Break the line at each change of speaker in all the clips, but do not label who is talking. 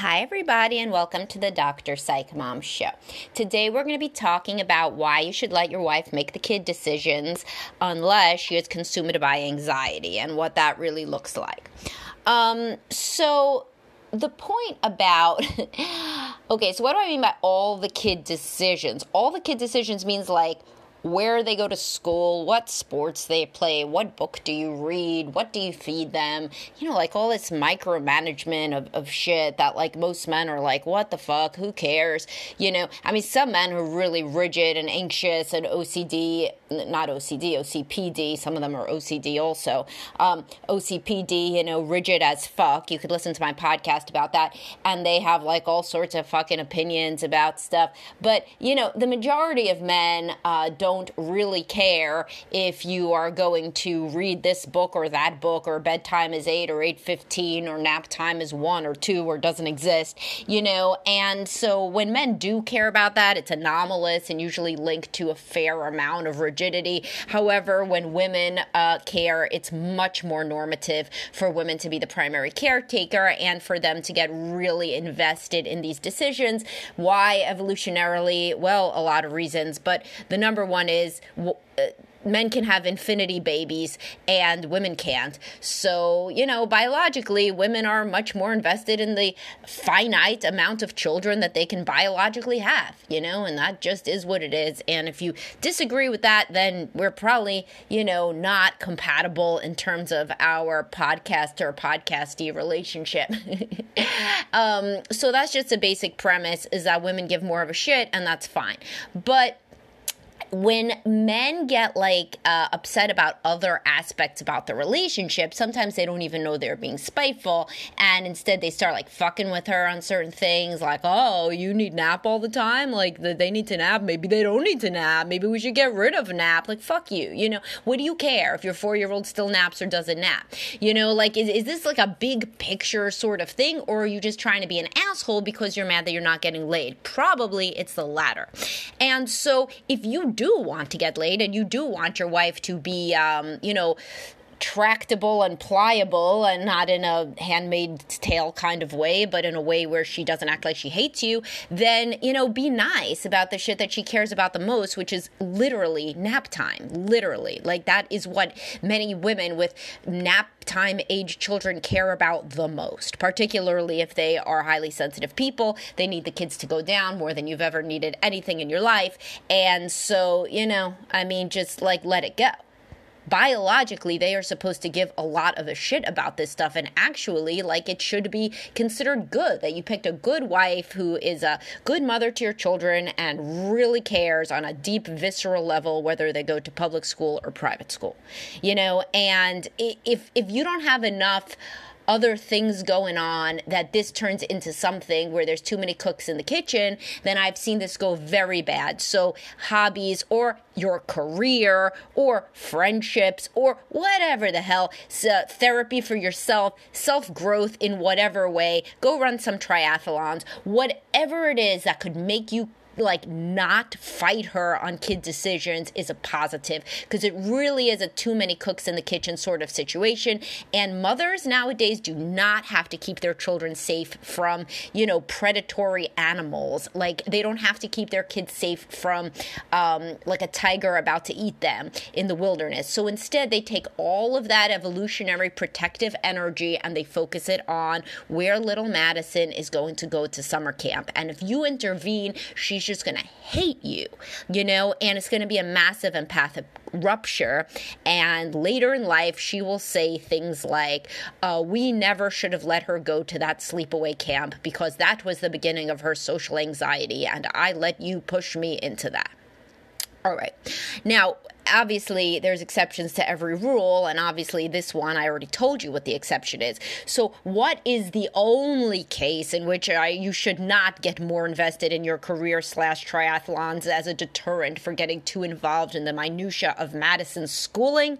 Hi, everybody, and welcome to the Dr. Psych Mom Show. Today, we're going to be talking about why you should let your wife make the kid decisions unless she is consumed by anxiety and what that really looks like. Um, so, the point about okay, so what do I mean by all the kid decisions? All the kid decisions means like where they go to school, what sports they play, what book do you read, what do you feed them, you know, like all this micromanagement of, of shit that like most men are like, what the fuck, who cares? You know, I mean, some men are really rigid and anxious and OCD, not OCD, OCPD, some of them are OCD also. Um, OCPD, you know, rigid as fuck. You could listen to my podcast about that. And they have like all sorts of fucking opinions about stuff. But, you know, the majority of men uh, don't don't really care if you are going to read this book or that book or bedtime is 8 or 8:15 or nap time is 1 or 2 or doesn't exist, you know. And so when men do care about that, it's anomalous and usually linked to a fair amount of rigidity. However, when women uh, care, it's much more normative for women to be the primary caretaker and for them to get really invested in these decisions. Why evolutionarily? Well, a lot of reasons, but the number one one is uh, men can have infinity babies and women can't. So, you know, biologically, women are much more invested in the finite amount of children that they can biologically have, you know, and that just is what it is. And if you disagree with that, then we're probably, you know, not compatible in terms of our podcast or podcasty relationship. um, so that's just a basic premise is that women give more of a shit, and that's fine. But when men get like uh, upset about other aspects about the relationship, sometimes they don't even know they're being spiteful, and instead they start like fucking with her on certain things, like, oh, you need nap all the time, like they need to nap, maybe they don't need to nap, maybe we should get rid of nap, like fuck you, you know, what do you care if your four year old still naps or doesn't nap, you know, like is is this like a big picture sort of thing, or are you just trying to be an asshole because you're mad that you're not getting laid? Probably it's the latter, and so if you do want to get laid and you do want your wife to be, um, you know, tractable and pliable and not in a handmaid's tale kind of way, but in a way where she doesn't act like she hates you, then, you know, be nice about the shit that she cares about the most, which is literally nap time. Literally. Like, that is what many women with nap time age children care about the most, particularly if they are highly sensitive people. They need the kids to go down more than you've ever needed anything in your life. And so, you know, I mean, just like let it go biologically they are supposed to give a lot of a shit about this stuff. And actually like it should be considered good that you picked a good wife who is a good mother to your children and really cares on a deep visceral level whether they go to public school or private school you know? And if if you don't have enough other things going on that this turns into something where there's too many cooks in the kitchen, then I've seen this go very bad. So, hobbies or your career or friendships or whatever the hell, so uh, therapy for yourself, self growth in whatever way, go run some triathlons, whatever it is that could make you like not fight her on kid decisions is a positive because it really is a too many cooks in the kitchen sort of situation. And mothers nowadays do not have to keep their children safe from you know predatory animals. Like they don't have to keep their kids safe from um, like a tiger about to eat them in the wilderness. So instead they take all of that evolutionary protective energy and they focus it on where little madison is going to go to summer camp. And if you intervene she's just going to hate you, you know, and it's going to be a massive empathic rupture. And later in life, she will say things like, uh, We never should have let her go to that sleepaway camp because that was the beginning of her social anxiety, and I let you push me into that. All right. Now, obviously there's exceptions to every rule and obviously this one i already told you what the exception is. So what is the only case in which I, you should not get more invested in your career slash triathlons as a deterrent for getting too involved in the minutia of madison's schooling?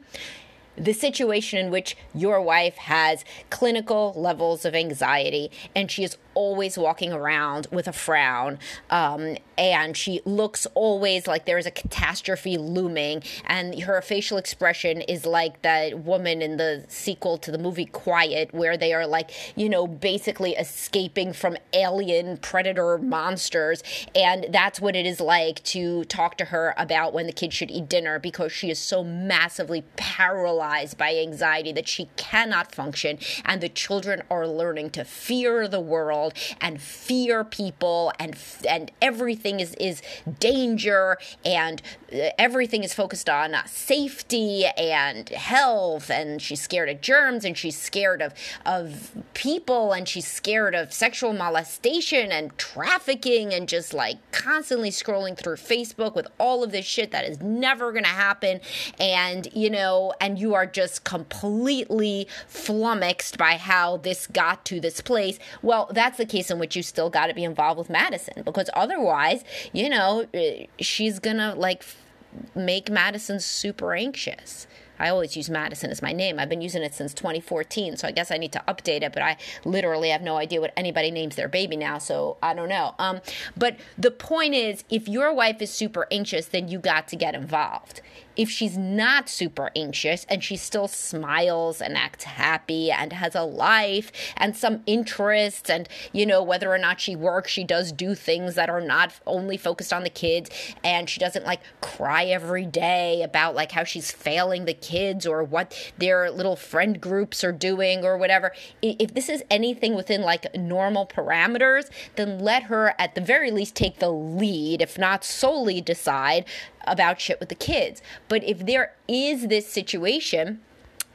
The situation in which your wife has clinical levels of anxiety and she is always walking around with a frown um, and she looks always like there is a catastrophe looming and her facial expression is like that woman in the sequel to the movie quiet where they are like you know basically escaping from alien predator monsters and that's what it is like to talk to her about when the kids should eat dinner because she is so massively paralyzed by anxiety that she cannot function and the children are learning to fear the world and fear people and and everything is is danger and uh, everything is focused on uh, safety and health. And she's scared of germs and she's scared of of people and she's scared of sexual molestation and trafficking and just like constantly scrolling through Facebook with all of this shit that is never going to happen. And you know and you are just completely flummoxed by how this got to this place. Well that's the case in which you still got to be involved with Madison because otherwise you know uh, she's going to like make Madison super anxious. I always use Madison as my name. I've been using it since 2014, so I guess I need to update it. But I literally have no idea what anybody names their baby now, so I don't know. Um, but the point is, if your wife is super anxious, then you got to get involved if she's not super anxious and she still smiles and acts happy and has a life and some interests and you know whether or not she works she does do things that are not only focused on the kids and she doesn't like cry every day about like how she's failing the kids or what their little friend groups are doing or whatever. If this is anything within like normal parameters then let her at the very least take the lead if not solely decide about shit with the kids. But if there is this situation,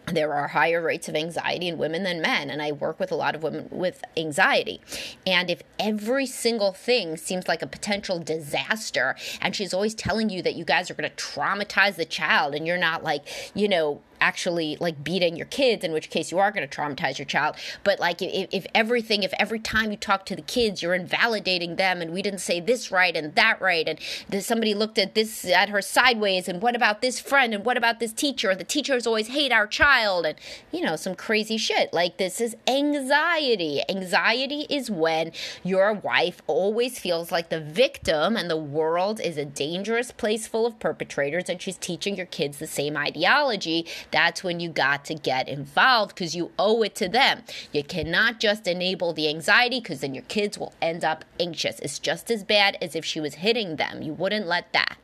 there are higher rates of anxiety in women than men and i work with a lot of women with anxiety and if every single thing seems like a potential disaster and she's always telling you that you guys are going to traumatize the child and you're not like you know actually like beating your kids, in which case you are going to traumatize your child. But like if, if everything, if every time you talk to the kids, you're invalidating them, and we didn't say this right and that right, and somebody looked at this at her sideways, and what about this friend, and what about this teacher? The teachers always hate our child, and you know some crazy shit. Like this is anxiety. Anxiety is when your wife always feels like the victim, and the world is a dangerous place full of perpetrators, and she's teaching your kids the same ideology that's when you got to get involved because you owe it to them. You cannot just enable the anxiety because then your kids will end up anxious. It's just as bad as if she was hitting them. You wouldn't let that.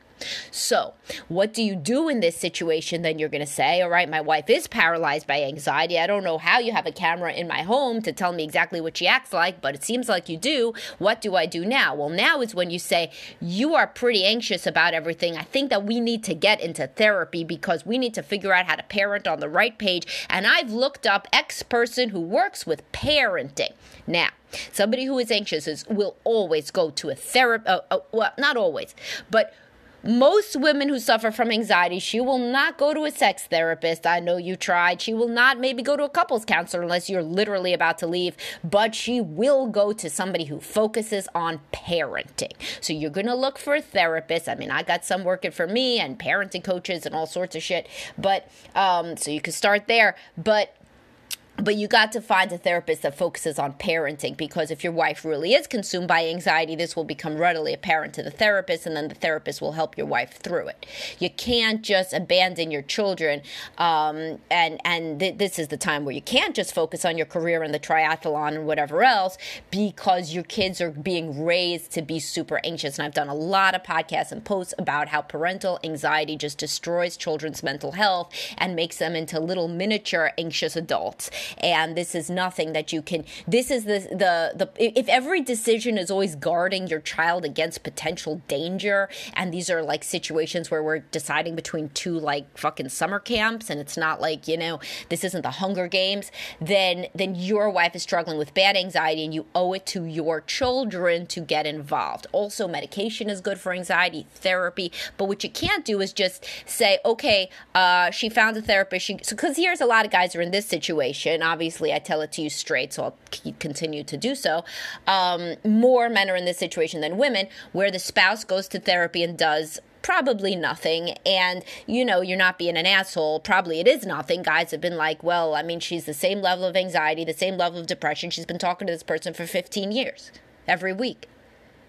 So, what do you do in this situation? Then you're going to say, All right, my wife is paralyzed by anxiety. I don't know how you have a camera in my home to tell me exactly what she acts like, but it seems like you do. What do I do now? Well, now is when you say, You are pretty anxious about everything. I think that we need to get into therapy because we need to figure out how to parent on the right page. And I've looked up X person who works with parenting. Now, somebody who is anxious is, will always go to a therapist. Uh, uh, well, not always, but most women who suffer from anxiety, she will not go to a sex therapist. I know you tried. She will not maybe go to a couples counselor unless you're literally about to leave, but she will go to somebody who focuses on parenting. So you're going to look for a therapist. I mean, I got some working for me and parenting coaches and all sorts of shit, but um, so you can start there. But but you got to find a therapist that focuses on parenting because if your wife really is consumed by anxiety, this will become readily apparent to the therapist, and then the therapist will help your wife through it. You can't just abandon your children, um, and and th- this is the time where you can't just focus on your career and the triathlon and whatever else because your kids are being raised to be super anxious. And I've done a lot of podcasts and posts about how parental anxiety just destroys children's mental health and makes them into little miniature anxious adults and this is nothing that you can this is the the the if every decision is always guarding your child against potential danger and these are like situations where we're deciding between two like fucking summer camps and it's not like you know this isn't the hunger games then then your wife is struggling with bad anxiety and you owe it to your children to get involved. Also medication is good for anxiety therapy but what you can't do is just say okay uh, she found a therapist So, because so, here's a lot of guys are in this situation obviously i tell it to you straight so i'll continue to do so um, more men are in this situation than women where the spouse goes to therapy and does probably nothing. And, you know, you're not being an asshole. Probably it is nothing. Guys have been like, well, I mean, she's the same level of anxiety, the same level of depression. She's been talking to this person for 15 years every week.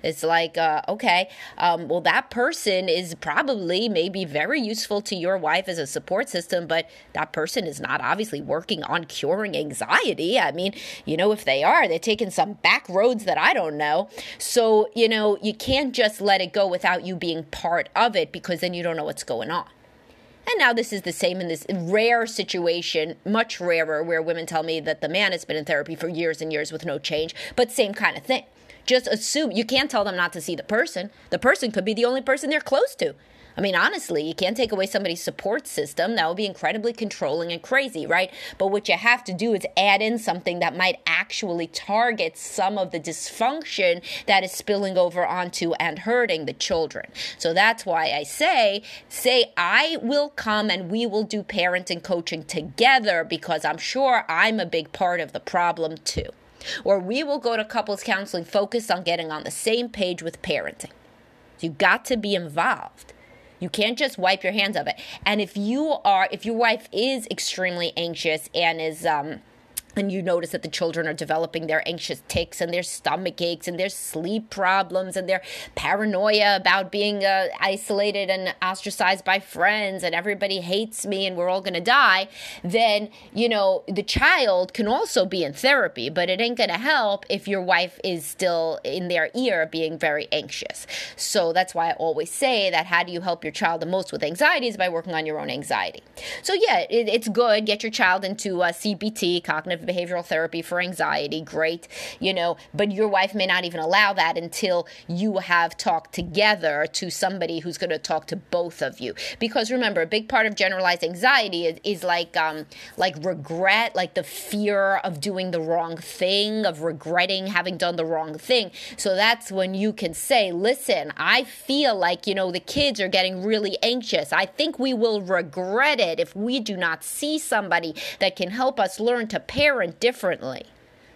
It's like, uh, okay, um, well, that person is probably maybe very useful to your wife as a support system, but that person is not obviously working on curing anxiety. I mean, you know, if they are, they're taking some back roads that I don't know. So, you know, you can't just let it go without you being part of it because then you don't know what's going on. And now this is the same in this rare situation, much rarer, where women tell me that the man has been in therapy for years and years with no change, but same kind of thing just assume you can't tell them not to see the person. The person could be the only person they're close to. I mean, honestly, you can't take away somebody's support system. That would be incredibly controlling and crazy, right? But what you have to do is add in something that might actually target some of the dysfunction that is spilling over onto and hurting the children. So that's why I say, say, I will come and we will do parenting coaching together because I'm sure I'm a big part of the problem too or we will go to couples counseling focused on getting on the same page with parenting. You got to be involved. You can't just wipe your hands of it. And if you are, if your wife is extremely anxious and is, um, and you notice that the children are developing their anxious tics and their stomach aches and their sleep problems and their paranoia about being uh, isolated and ostracized by friends and everybody hates me and we're all going to die, then, you know, the child can also be in therapy, but it ain't going to help if your wife is still in their ear being very anxious. So that's why I always say that how do you help your child the most with anxiety is by working on your own anxiety. So, yeah, it, it's good. Get your child into uh, CBT, cognitive behavioral therapy for anxiety, great, you know, but your wife may not even allow that until you have talked together to somebody who's going to talk to both of you. Because remember, a big part of generalized anxiety is, is like um, like regret, like the fear of doing the wrong thing, of regretting having done the wrong thing. So that's when you can say, listen, I feel like, you know, the kids are getting really anxious. I think we will regret it if we do not see somebody that can help us learn to parent parent differently.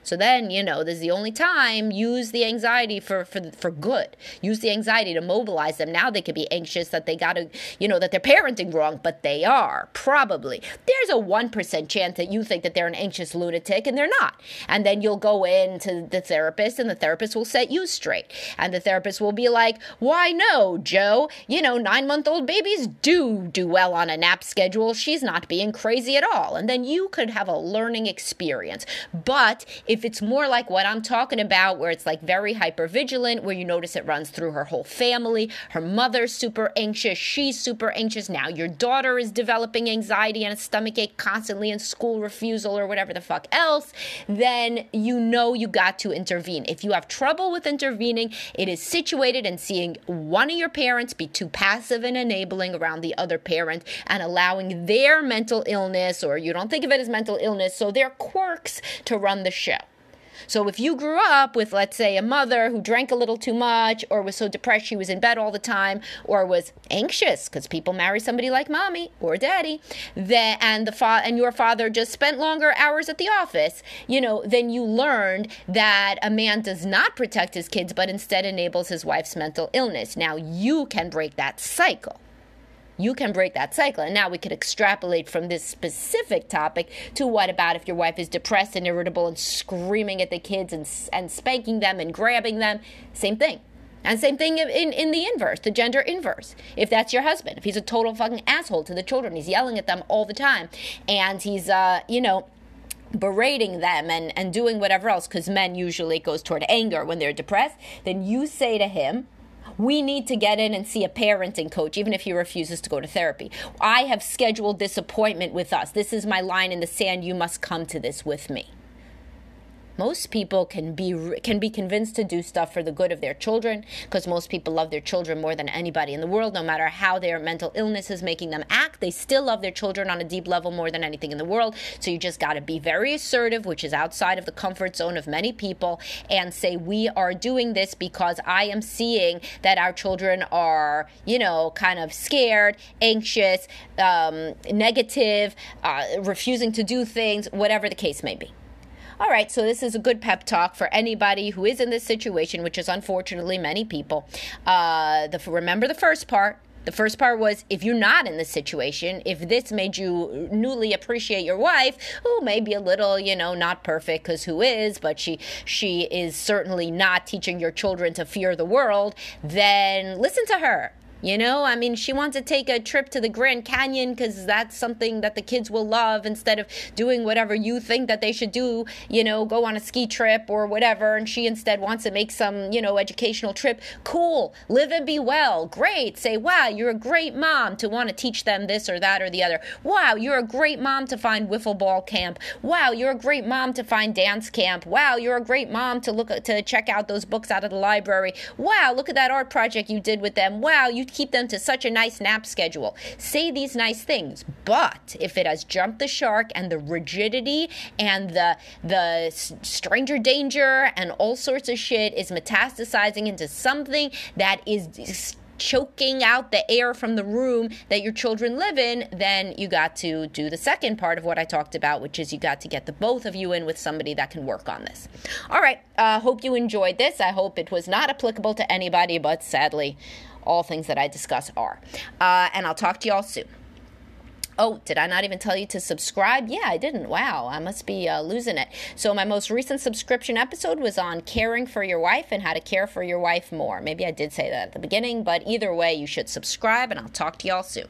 So then, you know, this is the only time use the anxiety for, for, for good. Use the anxiety to mobilize them. Now they could be anxious that they got to, you know, that they're parenting wrong, but they are, probably. There's a 1% chance that you think that they're an anxious lunatic and they're not. And then you'll go in to the therapist and the therapist will set you straight. And the therapist will be like, why no, Joe? You know, nine month old babies do do well on a nap schedule. She's not being crazy at all. And then you could have a learning experience. But if it's more like what I'm talking about, where it's like very hyper vigilant, where you notice it runs through her whole family, her mother's super anxious, she's super anxious. Now your daughter is developing anxiety and a stomach ache constantly and school refusal or whatever the fuck else, then you know you got to intervene. If you have trouble with intervening, it is situated in seeing one of your parents be too passive and enabling around the other parent and allowing their mental illness, or you don't think of it as mental illness, so their quirks to run the show. So if you grew up with, let's say, a mother who drank a little too much, or was so depressed she was in bed all the time, or was anxious because people marry somebody like mommy or daddy, then and the fa- and your father just spent longer hours at the office, you know, then you learned that a man does not protect his kids, but instead enables his wife's mental illness. Now you can break that cycle you can break that cycle. And now we could extrapolate from this specific topic to what about if your wife is depressed and irritable and screaming at the kids and, and spanking them and grabbing them? Same thing. And same thing in, in the inverse, the gender inverse. If that's your husband, if he's a total fucking asshole to the children, he's yelling at them all the time, and he's, uh, you know, berating them and, and doing whatever else, because men usually goes toward anger when they're depressed, then you say to him, We need to get in and see a parenting coach, even if he refuses to go to therapy. I have scheduled this appointment with us. This is my line in the sand. You must come to this with me most people can be can be convinced to do stuff for the good of their children because most people love their children more than anybody in the world no matter how their mental illness is making them act they still love their children on a deep level more than anything in the world. So you just got to be very assertive which is outside of the comfort zone of many people and say we are doing this because I am seeing that our children are you know kind of scared anxious um, negative uh, refusing to do things whatever the case may be all right, so this is a good pep talk for anybody who is in this situation, which is unfortunately many people. Uh, the, remember the first part. The first part was if you're not in this situation, if this made you newly appreciate your wife, who may be a little, you know, not perfect because who is, but she she is certainly not teaching your children to fear the world, then listen to her you know, I mean, she wants to take a trip to the Grand Canyon because that's something that the kids will love instead of doing whatever you think that they should do, you know, go on a ski trip or whatever. And she instead wants to make some, you know, educational trip. Cool. Live and be well. Great. Say, wow, you're a great mom to want to teach them this or that or the other. Wow, you're a great mom to find wiffle ball camp. Wow, you're a great mom to find dance camp. Wow, you're a great mom to look to check out those books out of the library. Wow, look at that art project you did with them. Wow, you keep them to such a nice nap schedule. Say these nice things, but if it has jumped the shark and the rigidity and the the stranger danger and all sorts of shit is metastasizing into something that is choking out the air from the room that your children live in, then you got to do the second part of what I talked about, which is you got to get the both of you in with somebody that can work on this. All right. Uh, hope you enjoyed this. I hope it was not applicable to anybody, but sadly, all things that I discuss are. Uh, and I'll talk to you all soon. Oh, did I not even tell you to subscribe? Yeah, I didn't. Wow, I must be uh, losing it. So, my most recent subscription episode was on caring for your wife and how to care for your wife more. Maybe I did say that at the beginning, but either way, you should subscribe, and I'll talk to y'all soon.